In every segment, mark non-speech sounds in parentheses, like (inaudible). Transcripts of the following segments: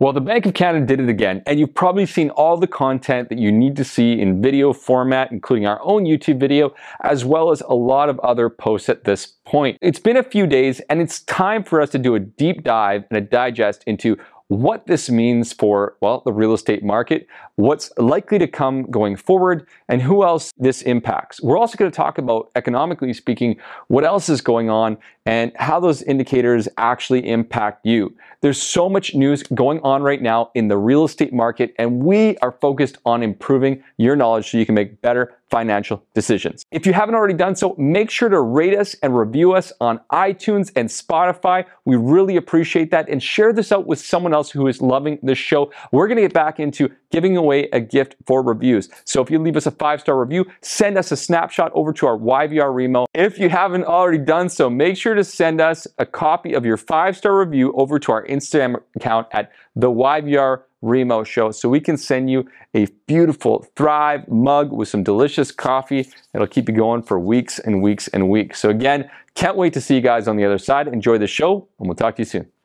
Well, the Bank of Canada did it again, and you've probably seen all the content that you need to see in video format, including our own YouTube video, as well as a lot of other posts at this point. It's been a few days, and it's time for us to do a deep dive and a digest into what this means for, well, the real estate market, what's likely to come going forward, and who else this impacts. We're also going to talk about, economically speaking, what else is going on and how those indicators actually impact you. There's so much news going on right now in the real estate market, and we are focused on improving your knowledge so you can make better financial decisions. If you haven't already done so, make sure to rate us and review us on iTunes and Spotify. We really appreciate that. And share this out with someone else who is loving the show. We're going to get back into giving away a gift for reviews. So if you leave us a five star review, send us a snapshot over to our YVR Remo. If you haven't already done so, make sure to send us a copy of your five star review over to our Instagram account at the YVR Remo Show so we can send you a beautiful Thrive mug with some delicious coffee. It'll keep you going for weeks and weeks and weeks. So, again, can't wait to see you guys on the other side. Enjoy the show, and we'll talk to you soon.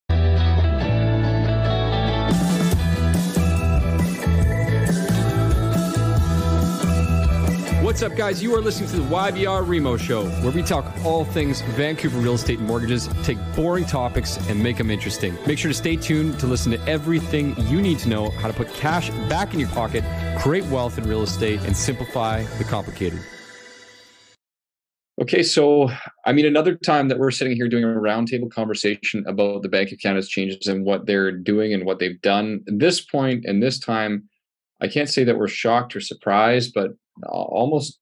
Up, guys? You are listening to the YVR Remo Show, where we talk all things Vancouver real estate and mortgages, take boring topics, and make them interesting. Make sure to stay tuned to listen to everything you need to know how to put cash back in your pocket, create wealth in real estate, and simplify the complicated. Okay, so I mean, another time that we're sitting here doing a roundtable conversation about the Bank of Canada's changes and what they're doing and what they've done. At this point and this time, I can't say that we're shocked or surprised, but almost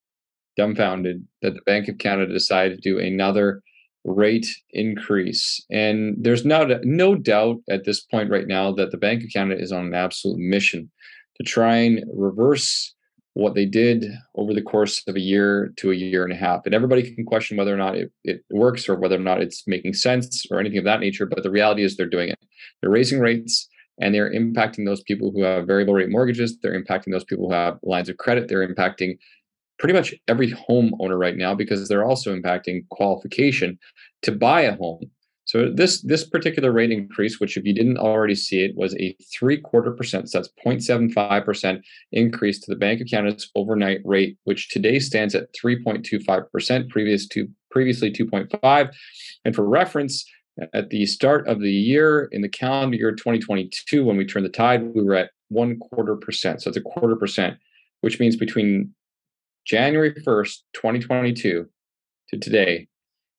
dumbfounded that the Bank of Canada decided to do another rate increase. And there's no, no doubt at this point right now that the Bank of Canada is on an absolute mission to try and reverse what they did over the course of a year to a year and a half. And everybody can question whether or not it, it works or whether or not it's making sense or anything of that nature. But the reality is they're doing it. They're raising rates and they're impacting those people who have variable rate mortgages. They're impacting those people who have lines of credit. They're impacting pretty much every homeowner right now because they're also impacting qualification to buy a home. So this this particular rate increase, which if you didn't already see it, was a three quarter percent. So that's 0.75 percent increase to the Bank of Canada's overnight rate, which today stands at 3.25 percent, previous to previously 2.5. And for reference, at the start of the year in the calendar year 2022, when we turned the tide, we were at one quarter percent. So it's a quarter percent, which means between January 1st, 2022 to today,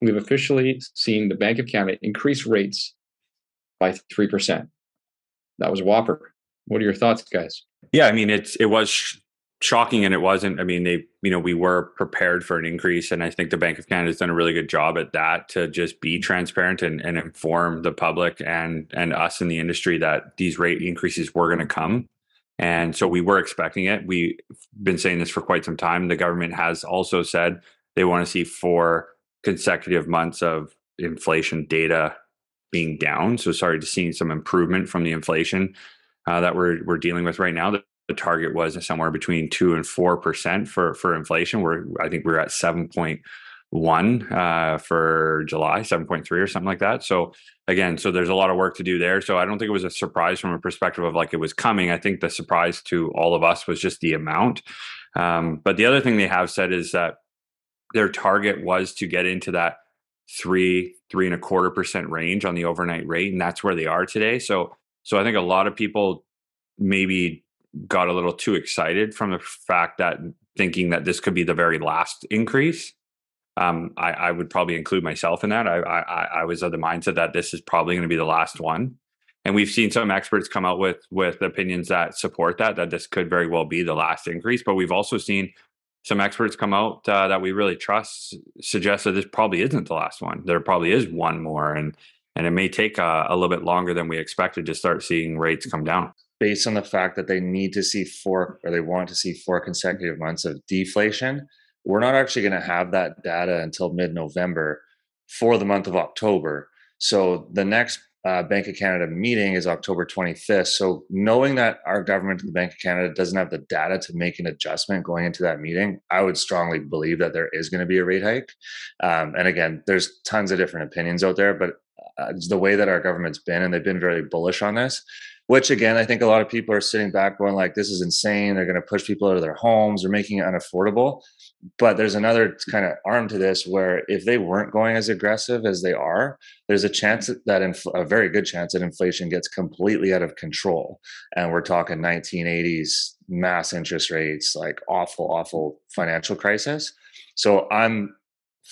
we've officially seen the Bank of Canada increase rates by 3%. That was a whopper. What are your thoughts, guys? Yeah, I mean, it's it was shocking and it wasn't. I mean they you know we were prepared for an increase and i think the bank of canada has done a really good job at that to just be transparent and, and inform the public and and us in the industry that these rate increases were going to come. And so we were expecting it. We've been saying this for quite some time. The government has also said they want to see four consecutive months of inflation data being down. So sorry to see some improvement from the inflation uh, that we're we're dealing with right now the target was somewhere between two and four percent for for inflation. Where I think we are at seven point one uh, for July, seven point three or something like that. So again, so there's a lot of work to do there. So I don't think it was a surprise from a perspective of like it was coming. I think the surprise to all of us was just the amount. Um, but the other thing they have said is that their target was to get into that three three and a quarter percent range on the overnight rate, and that's where they are today. So so I think a lot of people maybe got a little too excited from the fact that thinking that this could be the very last increase. Um, I, I, would probably include myself in that. I, I, I was of the mindset that this is probably going to be the last one, and we've seen some experts come out with with opinions that support that that this could very well be the last increase. But we've also seen some experts come out uh, that we really trust suggest that this probably isn't the last one. There probably is one more, and and it may take a, a little bit longer than we expected to start seeing rates come down based on the fact that they need to see four or they want to see four consecutive months of deflation. We're not actually going to have that data until mid November for the month of October. So the next uh, Bank of Canada meeting is October 25th. So knowing that our government, the Bank of Canada, doesn't have the data to make an adjustment going into that meeting, I would strongly believe that there is going to be a rate hike. Um, and again, there's tons of different opinions out there, but uh, the way that our government's been, and they've been very bullish on this, which again, I think a lot of people are sitting back going like, this is insane. They're going to push people out of their homes. They're making it unaffordable. But there's another kind of arm to this where if they weren't going as aggressive as they are, there's a chance that infl- a very good chance that inflation gets completely out of control. And we're talking 1980s mass interest rates, like awful, awful financial crisis. So I'm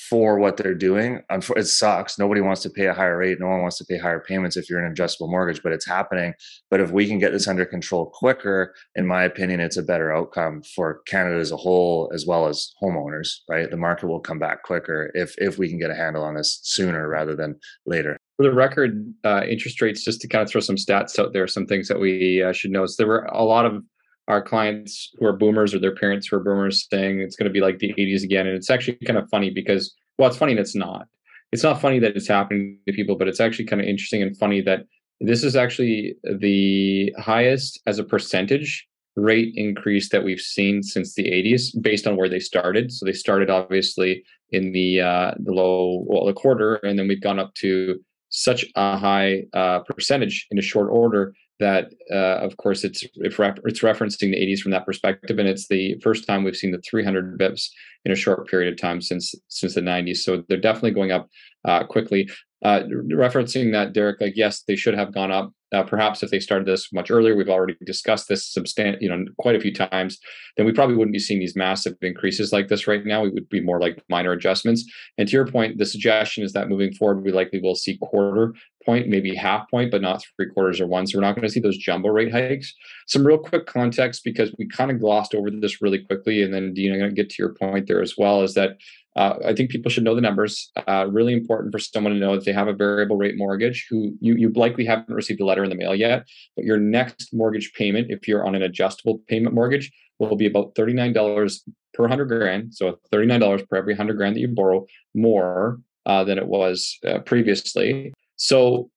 for what they're doing. It sucks. Nobody wants to pay a higher rate. No one wants to pay higher payments if you're an adjustable mortgage, but it's happening. But if we can get this under control quicker, in my opinion, it's a better outcome for Canada as a whole, as well as homeowners. Right, the market will come back quicker if if we can get a handle on this sooner rather than later. For the record, uh, interest rates, just to kind of throw some stats out there, some things that we uh, should. So there were a lot of our clients who are boomers or their parents who are boomers saying it's going to be like the 80s again. And it's actually kind of funny because, well, it's funny and it's not. It's not funny that it's happening to people, but it's actually kind of interesting and funny that this is actually the highest as a percentage rate increase that we've seen since the 80s based on where they started. So they started obviously in the uh, the low well the quarter, and then we've gone up to such a high uh, percentage in a short order that uh, of course it's it's referencing the 80s from that perspective and it's the first time we've seen the 300 bips in a short period of time since since the 90s so they're definitely going up uh, quickly uh, referencing that derek like yes they should have gone up perhaps if they started this much earlier, we've already discussed this substan- you know, quite a few times, then we probably wouldn't be seeing these massive increases like this right now. We would be more like minor adjustments. And to your point, the suggestion is that moving forward, we likely will see quarter point, maybe half point, but not three quarters or one. So we're not going to see those jumbo rate hikes. Some real quick context because we kind of glossed over this really quickly, and then Dean, I'm going to get to your point there as well. Is that uh, I think people should know the numbers. Uh, really important for someone to know that they have a variable rate mortgage who you, you likely haven't received a letter in the mail yet, but your next mortgage payment, if you're on an adjustable payment mortgage, will be about $39 per 100 grand. So $39 per every 100 grand that you borrow more uh, than it was uh, previously. So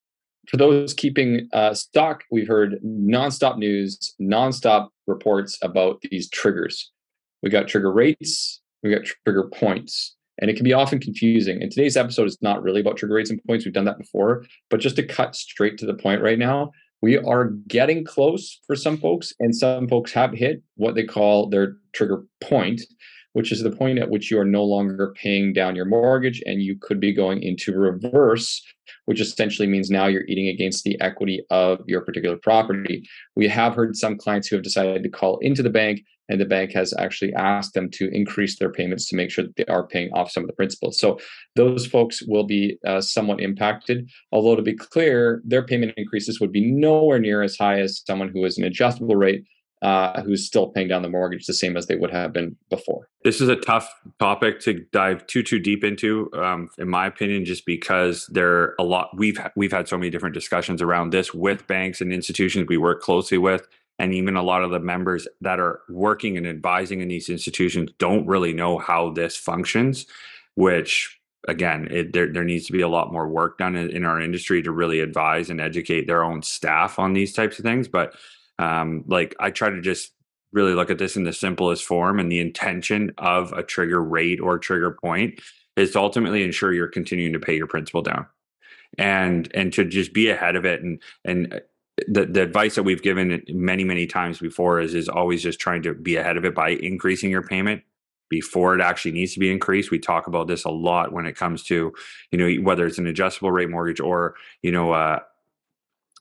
for those keeping uh, stock, we've heard nonstop news, nonstop reports about these triggers. We got trigger rates, we got trigger points. And it can be often confusing. And today's episode is not really about trigger rates and points. We've done that before. But just to cut straight to the point right now, we are getting close for some folks, and some folks have hit what they call their trigger point, which is the point at which you are no longer paying down your mortgage and you could be going into reverse, which essentially means now you're eating against the equity of your particular property. We have heard some clients who have decided to call into the bank and the bank has actually asked them to increase their payments to make sure that they are paying off some of the principal. So those folks will be uh, somewhat impacted. Although to be clear, their payment increases would be nowhere near as high as someone who is an adjustable rate uh, who's still paying down the mortgage the same as they would have been before. This is a tough topic to dive too too deep into, um, in my opinion, just because there are a lot. We've we've had so many different discussions around this with banks and institutions we work closely with, and even a lot of the members that are working and advising in these institutions don't really know how this functions, which again, it, there there needs to be a lot more work done in, in our industry to really advise and educate their own staff on these types of things, but um, like I try to just really look at this in the simplest form and the intention of a trigger rate or trigger point is to ultimately ensure you're continuing to pay your principal down. And and to just be ahead of it and and uh, the, the advice that we've given many many times before is is always just trying to be ahead of it by increasing your payment before it actually needs to be increased. We talk about this a lot when it comes to you know whether it's an adjustable rate mortgage or you know uh,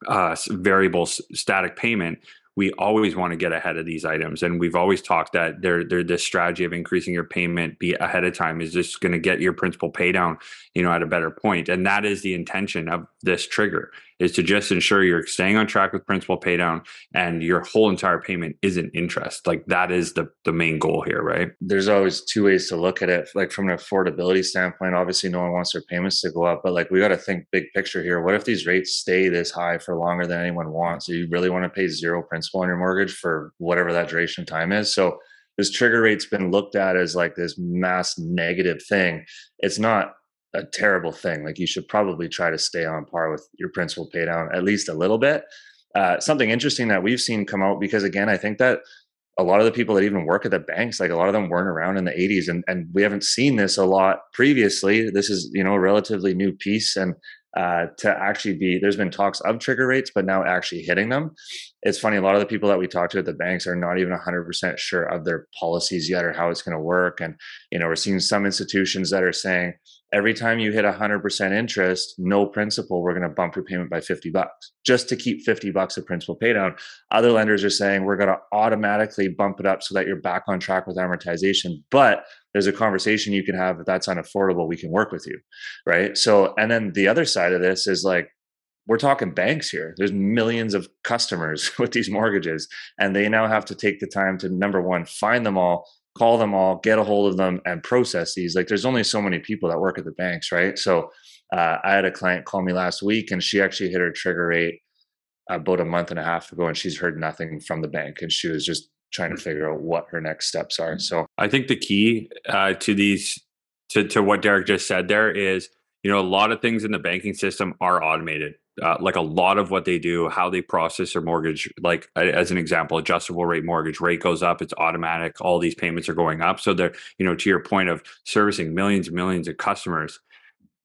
uh, variable static payment, we always want to get ahead of these items. And we've always talked that there, there, this strategy of increasing your payment be ahead of time is just going to get your principal pay down, you know, at a better point. And that is the intention of this trigger is to just ensure you're staying on track with principal pay down and your whole entire payment isn't interest. Like that is the, the main goal here, right? There's always two ways to look at it. Like from an affordability standpoint, obviously no one wants their payments to go up, but like we got to think big picture here. What if these rates stay this high for longer than anyone wants? Do you really want to pay zero principal on your mortgage for whatever that duration time is? So this trigger rate's been looked at as like this mass negative thing. It's not a terrible thing. Like you should probably try to stay on par with your principal pay down at least a little bit. Uh, something interesting that we've seen come out because again, I think that a lot of the people that even work at the banks, like a lot of them weren't around in the 80s, and and we haven't seen this a lot previously. This is you know a relatively new piece, and uh, to actually be there's been talks of trigger rates but now actually hitting them it's funny a lot of the people that we talk to at the banks are not even 100% sure of their policies yet or how it's going to work and you know we're seeing some institutions that are saying every time you hit 100% interest no principal we're going to bump your payment by 50 bucks just to keep 50 bucks of principal pay down. Other lenders are saying we're going to automatically bump it up so that you're back on track with amortization but there's a conversation you can have if that's unaffordable we can work with you right? So and then the other side of this is like we're talking banks here. There's millions of customers (laughs) with these mortgages and they now have to take the time to number one find them all call them all get a hold of them and process these like there's only so many people that work at the banks right so uh, i had a client call me last week and she actually hit her trigger rate about a month and a half ago and she's heard nothing from the bank and she was just trying to figure out what her next steps are. So I think the key uh, to these to to what Derek just said there is you know a lot of things in the banking system are automated. Uh, like a lot of what they do, how they process their mortgage, like as an example, adjustable rate mortgage rate goes up, it's automatic. All these payments are going up, so they're you know to your point of servicing millions and millions of customers.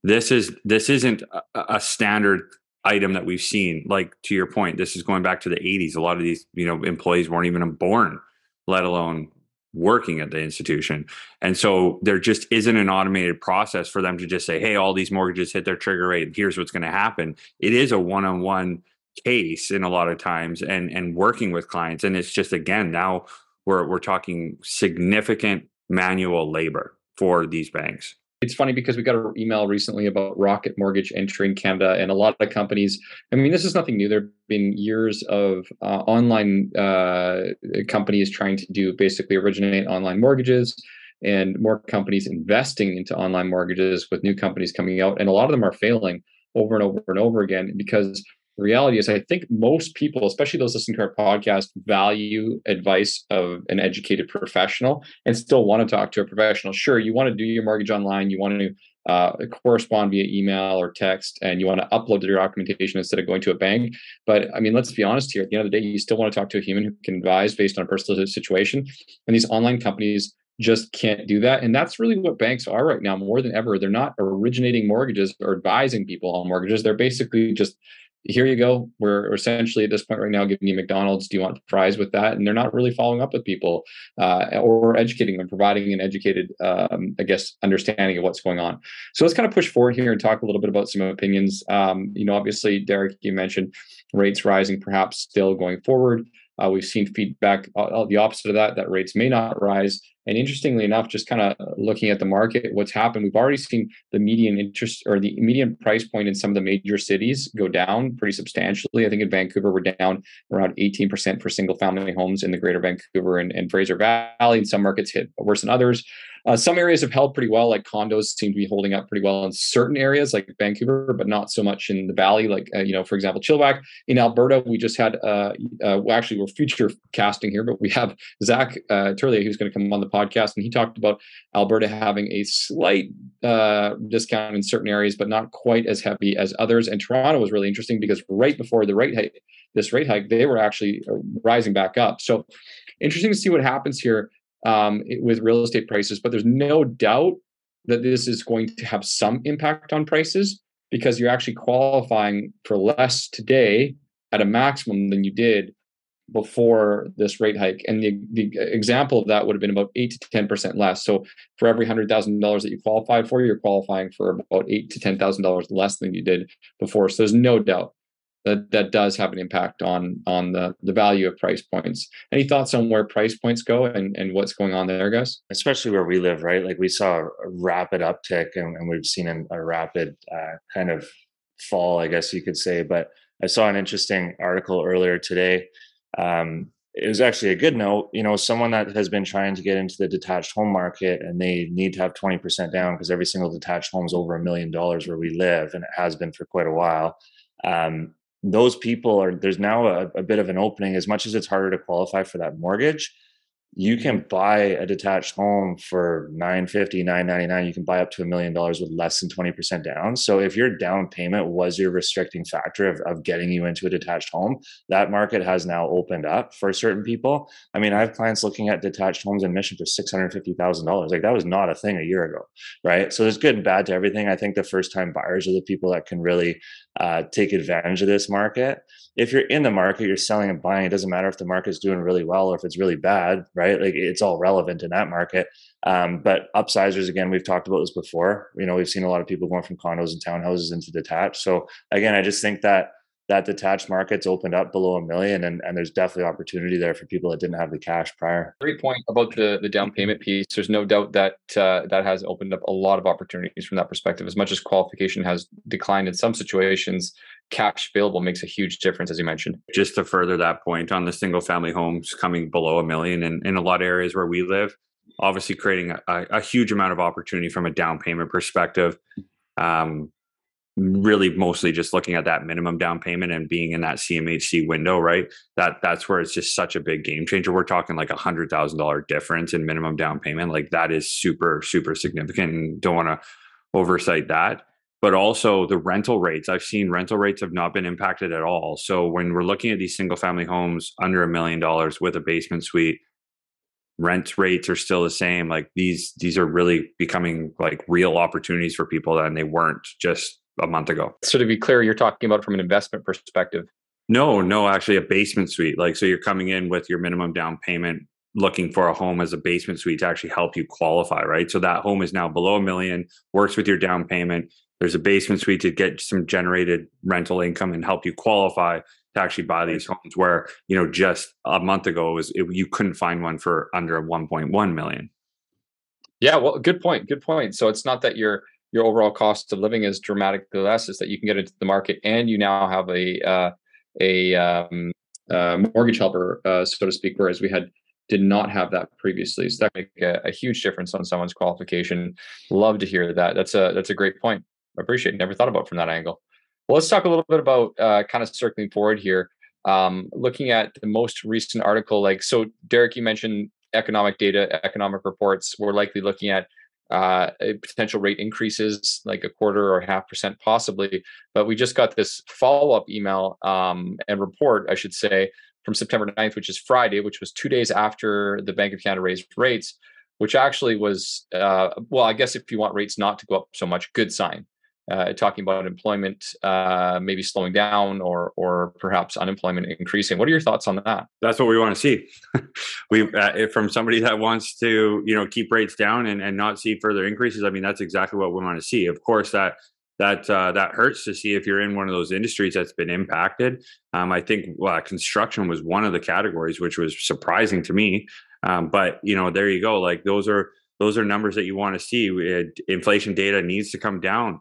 This is this isn't a, a standard item that we've seen. Like to your point, this is going back to the 80s. A lot of these, you know, employees weren't even born, let alone working at the institution. And so there just isn't an automated process for them to just say, hey, all these mortgages hit their trigger rate. Here's what's going to happen. It is a one-on-one case in a lot of times and and working with clients. And it's just again, now we're we're talking significant manual labor for these banks it's funny because we got an email recently about Rocket Mortgage entering Canada, and a lot of companies. I mean, this is nothing new. There've been years of uh, online uh, companies trying to do basically originate online mortgages, and more companies investing into online mortgages with new companies coming out, and a lot of them are failing over and over and over again because the reality is, I think most people, especially those listening to our podcast, value advice of an educated professional and still want to talk to a professional. Sure, you want to do your mortgage online, you want to uh, correspond via email or text, and you want to upload your documentation instead of going to a bank. But I mean, let's be honest here. At the end of the day, you still want to talk to a human who can advise based on a personal situation. And these online companies just can't do that. And that's really what banks are right now more than ever. They're not originating mortgages or advising people on mortgages. They're basically just here you go. We're essentially at this point right now giving you McDonald's. Do you want fries with that? And they're not really following up with people uh, or educating them, providing an educated, um, I guess, understanding of what's going on. So let's kind of push forward here and talk a little bit about some opinions. Um, you know, obviously, Derek, you mentioned rates rising, perhaps still going forward. Uh, we've seen feedback uh, the opposite of that, that rates may not rise. And interestingly enough, just kind of uh, looking at the market, what's happened, we've already seen the median interest or the median price point in some of the major cities go down pretty substantially. I think in Vancouver, we're down around 18% for single family homes in the greater Vancouver and, and Fraser Valley. And some markets hit worse than others. Uh, some areas have held pretty well, like condos seem to be holding up pretty well in certain areas, like Vancouver, but not so much in the valley. Like uh, you know, for example, Chilliwack in Alberta, we just had. Uh, uh well, actually, we're future casting here, but we have Zach uh, Turley who's going to come on the podcast, and he talked about Alberta having a slight uh, discount in certain areas, but not quite as heavy as others. And Toronto was really interesting because right before the rate hike, this rate hike, they were actually rising back up. So interesting to see what happens here um, with real estate prices. But there's no doubt that this is going to have some impact on prices because you're actually qualifying for less today at a maximum than you did before this rate hike. And the, the example of that would have been about eight to ten percent less. So for every hundred thousand dollars that you qualify for, you're qualifying for about eight to ten thousand dollars less than you did before. So there's no doubt that that does have an impact on on the the value of price points. Any thoughts on where price points go and and what's going on there, guys? Especially where we live, right? Like we saw a rapid uptick, and, and we've seen a, a rapid uh, kind of fall, I guess you could say. But I saw an interesting article earlier today. Um, it was actually a good note. You know, someone that has been trying to get into the detached home market and they need to have 20% down because every single detached home is over a million dollars where we live, and it has been for quite a while. Um, those people are there's now a, a, bit of an opening. As much as it's harder to qualify for that mortgage you can buy a detached home for 950 999 you can buy up to a million dollars with less than 20% down. So if your down payment was your restricting factor of, of getting you into a detached home that market has now opened up for certain people. I mean i have clients looking at detached homes in mission for $650000 like that was not a thing a year ago right? So there's good and bad to everything. I think the first time buyers are the people that can really uh, take advantage of this market if you're in the market you're selling and buying it doesn't matter if the market's doing really well or if it's really bad right? Like it's all relevant in that market. Um, but upsizers, again, we've talked about this before. You know, we've seen a lot of people going from condos and townhouses into detached. So again, I just think that that detached market's opened up below a million and, and there's definitely opportunity there for people that didn't have the cash prior great point about the the down payment piece there's no doubt that uh, that has opened up a lot of opportunities from that perspective as much as qualification has declined in some situations cash available makes a huge difference, as you mentioned. Just to further that point on the single family homes coming below a million in, in a lot of areas where we live, obviously creating a, a huge amount of opportunity from a down payment perspective. Um, really mostly just looking at that minimum down payment and being in that CMHC window, right? That that's where it's just such a big game changer. We're talking like a hundred thousand dollar difference in minimum down payment. Like that is super, super significant and don't want to oversight that but also the rental rates. I've seen rental rates have not been impacted at all. So when we're looking at these single family homes under a million dollars with a basement suite, rent rates are still the same. Like these these are really becoming like real opportunities for people and they weren't just a month ago. So to be clear, you're talking about from an investment perspective. No, no, actually a basement suite. Like so you're coming in with your minimum down payment looking for a home as a basement suite to actually help you qualify, right? So that home is now below a million, works with your down payment. There's a basement suite to get some generated rental income and help you qualify to actually buy these homes. Where you know just a month ago was it, you couldn't find one for under 1.1 million. Yeah, well, good point. Good point. So it's not that your your overall cost of living is dramatically less; is that you can get into the market and you now have a uh, a um, uh, mortgage helper, uh, so to speak. Whereas we had did not have that previously, so that make a, a huge difference on someone's qualification. Love to hear that. That's a that's a great point. I appreciate it. Never thought about from that angle. Well, let's talk a little bit about uh, kind of circling forward here. Um, looking at the most recent article, like so, Derek, you mentioned economic data, economic reports. We're likely looking at uh, a potential rate increases, like a quarter or a half percent, possibly. But we just got this follow up email um, and report, I should say, from September 9th, which is Friday, which was two days after the Bank of Canada raised rates, which actually was, uh, well, I guess if you want rates not to go up so much, good sign uh, talking about employment uh, maybe slowing down or or perhaps unemployment increasing. What are your thoughts on that? That's what we want to see. (laughs) we uh, from somebody that wants to you know keep rates down and, and not see further increases. I mean that's exactly what we want to see. Of course that that uh, that hurts to see if you're in one of those industries that's been impacted. Um, I think construction was one of the categories, which was surprising to me. Um, but you know, there you go. Like those are those are numbers that you want to see. inflation data needs to come down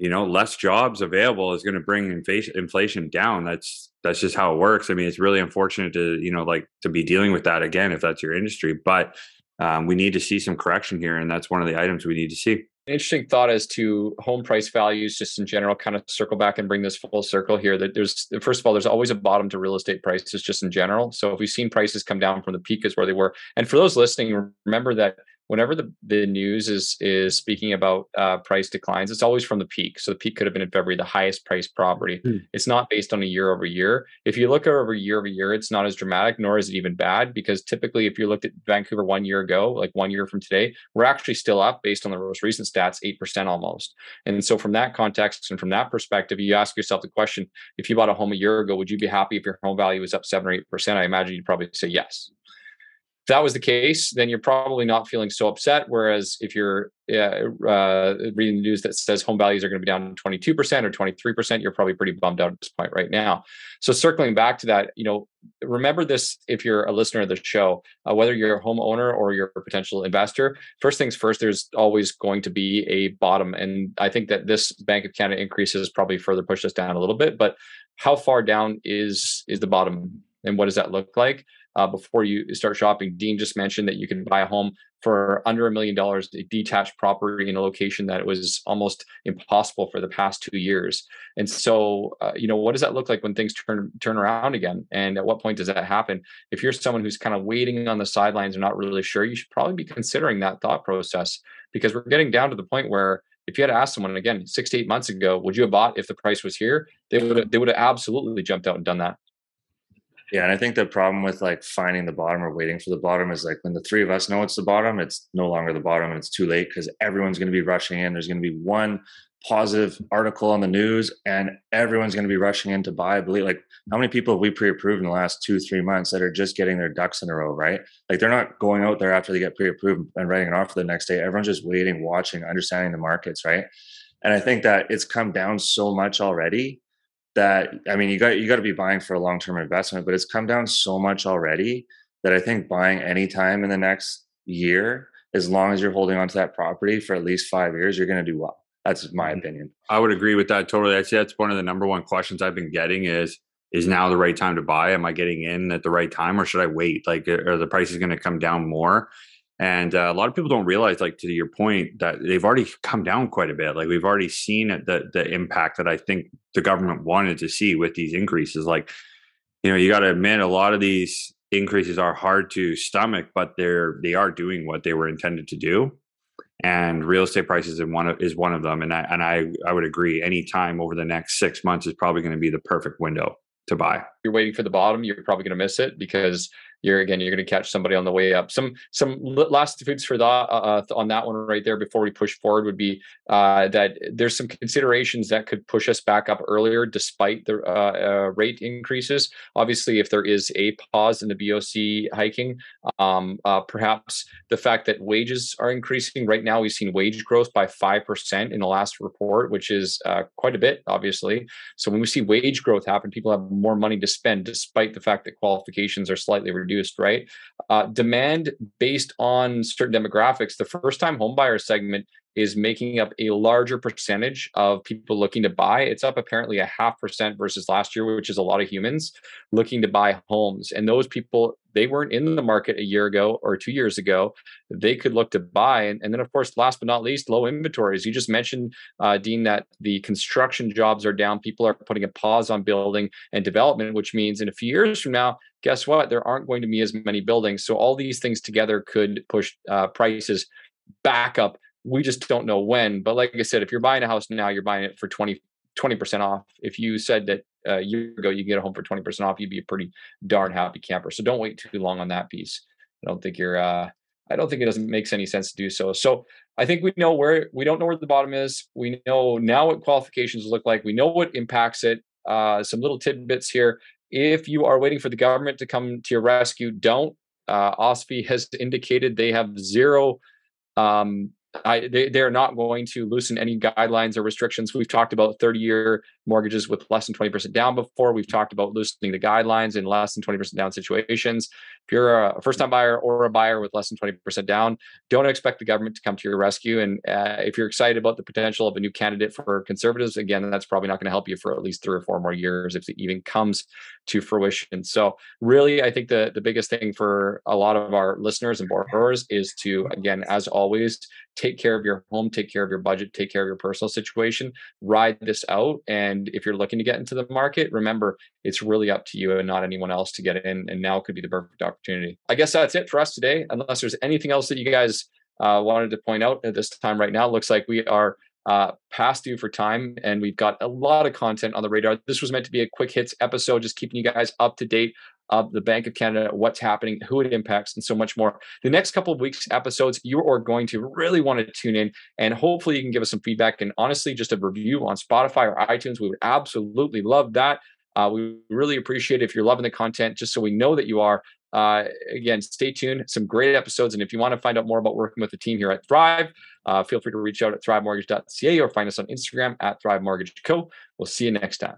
you know less jobs available is going to bring inflation down. That's that's just how it works. I mean it's really unfortunate to you know like to be dealing with that again if that's your industry but um, we need to see some correction here and that's one of the items we need to see. Interesting thought as to home price values just in general kind of circle back and bring this full circle here that there's first of all there's always a bottom to real estate prices just in general. So if we've seen prices come down from the peak is where they were and for those listening remember that whenever the, the news is is speaking about uh, price declines, it's always from the peak. So the peak could have been in February, the highest priced property. Mm. It's not based on a year over year. If you look over year over year, it's not as dramatic, nor is it even bad, because typically, if you looked at Vancouver one year ago, like one year from today, we're actually still up based on the most recent stats, eight percent almost. And so, from that context and from that perspective, you ask yourself the question: If you bought a home a year ago, would you be happy if your home value was up seven or eight percent? I imagine you'd probably say yes that was the case, then you're probably not feeling so upset. Whereas if you're uh, uh, reading the news that says home values are going to be down 22% or 23%, you're probably pretty bummed out at this point right now. So circling back to that, you know, remember this if you're a listener of the show, uh, whether you're a homeowner or you're a potential investor. First things first, there's always going to be a bottom, and I think that this Bank of Canada increase increases probably further pushed us down a little bit. But how far down is is the bottom and what does that look like uh, before you start shopping. Dean just mentioned that you can buy a home for under a million dollars, a detached property in a location that was almost impossible for the past two years. And so, uh, you know, what does that look like when things turn turn around again? And at what point does that happen? If you're someone who's kind of waiting on the sidelines and not really sure, you should probably be considering that thought process because we're getting down to the point where if you had asked someone again six to eight months ago, would you have bought if the price was here? They would have, they would have absolutely jumped out and done that. Yeah, and I think the problem with like finding the bottom or waiting for the bottom is like when the three of us know it's the bottom, it's no longer the bottom and it's too late because everyone's going to be rushing in. There's going to be one positive article on the news and everyone's going to be rushing in to buy. Believe like how many people have we pre-approved in the last two, three months that are just getting their ducks in a row, right? Like they're not going out there after they get pre-approved and writing an offer the next day. Everyone's just waiting, watching, understanding the markets, right? And I think that it's come down so much already that I mean, you got you got to be buying for a long term investment, but it's come down so much already that I think buying any time in the next year, as long as you're holding onto that property for at least five years, you're going to do well. That's my mm-hmm. opinion. I would agree with that totally. Say that's one of the number one questions I've been getting is is now the right time to buy? Am I getting in at the right time, or should I wait? Like, are the prices going to come down more? And uh, a lot of people don't realize, like to your point, that they've already come down quite a bit. Like we've already seen the the impact that I think the government wanted to see with these increases. Like, you know, you got to admit a lot of these increases are hard to stomach, but they're they are doing what they were intended to do. And real estate prices is one of, is one of them. And I and I I would agree. Any time over the next six months is probably going to be the perfect window to buy. You're waiting for the bottom. You're probably going to miss it because you're again you're going to catch somebody on the way up. Some some last foods for that uh, uh on that one right there before we push forward would be uh, that there's some considerations that could push us back up earlier despite the uh, uh rate increases. Obviously if there is a pause in the boc hiking um, uh, perhaps the fact that wages are increasing right now we've seen wage growth by 5% in the last report which is quite a bit obviously. So when we see wage growth happen people have more money to spend despite the fact that qualifications are slightly reduced reduced, right? Uh, demand based on certain demographics, the first time homebuyer segment is making up a larger percentage of people looking to buy. It's up apparently a half percent versus last year, which is a lot of humans looking to buy homes. And those people, they weren't in the market a year ago or two years ago. They could look to buy. And, and then, of course, last but not least, low inventories. You just mentioned, uh, Dean, that the construction jobs are down. People are putting a pause on building and development, which means in a few years from now, guess what? There aren't going to be as many buildings. So all these things together could push uh, prices back up. We just don't know when. But like I said, if you're buying a house now, you're buying it for 20, 20% off. If you said that a year ago you get a home for 20% off, you'd be a pretty darn happy camper. So don't wait too long on that piece. I don't think you're, uh, I don't think it doesn't makes any sense to do so. So I think we know where, we don't know where the bottom is. We know now what qualifications look like. We know what impacts it. Uh, some little tidbits here. If you are waiting for the government to come to your rescue, don't. Uh, OSFI has indicated they have zero um, I, they, they're not going to loosen any guidelines or restrictions. We've talked about 30 year mortgages with less than 20% down before. We've talked about loosening the guidelines in less than 20% down situations. If you're a first time buyer or a buyer with less than 20% down, don't expect the government to come to your rescue. And uh, if you're excited about the potential of a new candidate for conservatives, again, that's probably not going to help you for at least three or four more years if it even comes to fruition. So, really, I think the, the biggest thing for a lot of our listeners and borrowers is to, again, as always, take care of your home, take care of your budget, take care of your personal situation, ride this out. And if you're looking to get into the market, remember it's really up to you and not anyone else to get in. And now could be the perfect opportunity. I guess that's it for us today. Unless there's anything else that you guys uh, wanted to point out at this time right now, looks like we are uh, past due for time and we've got a lot of content on the radar. This was meant to be a quick hits episode, just keeping you guys up to date of the Bank of Canada, what's happening, who it impacts, and so much more. The next couple of weeks episodes, you are going to really want to tune in, and hopefully you can give us some feedback and honestly just a review on Spotify or iTunes. We would absolutely love that. Uh, we really appreciate if you're loving the content, just so we know that you are. Uh, again, stay tuned. Some great episodes. And if you want to find out more about working with the team here at Thrive, uh, feel free to reach out at thrivemortgage.ca or find us on Instagram at Thrive Mortgage Co. We'll see you next time.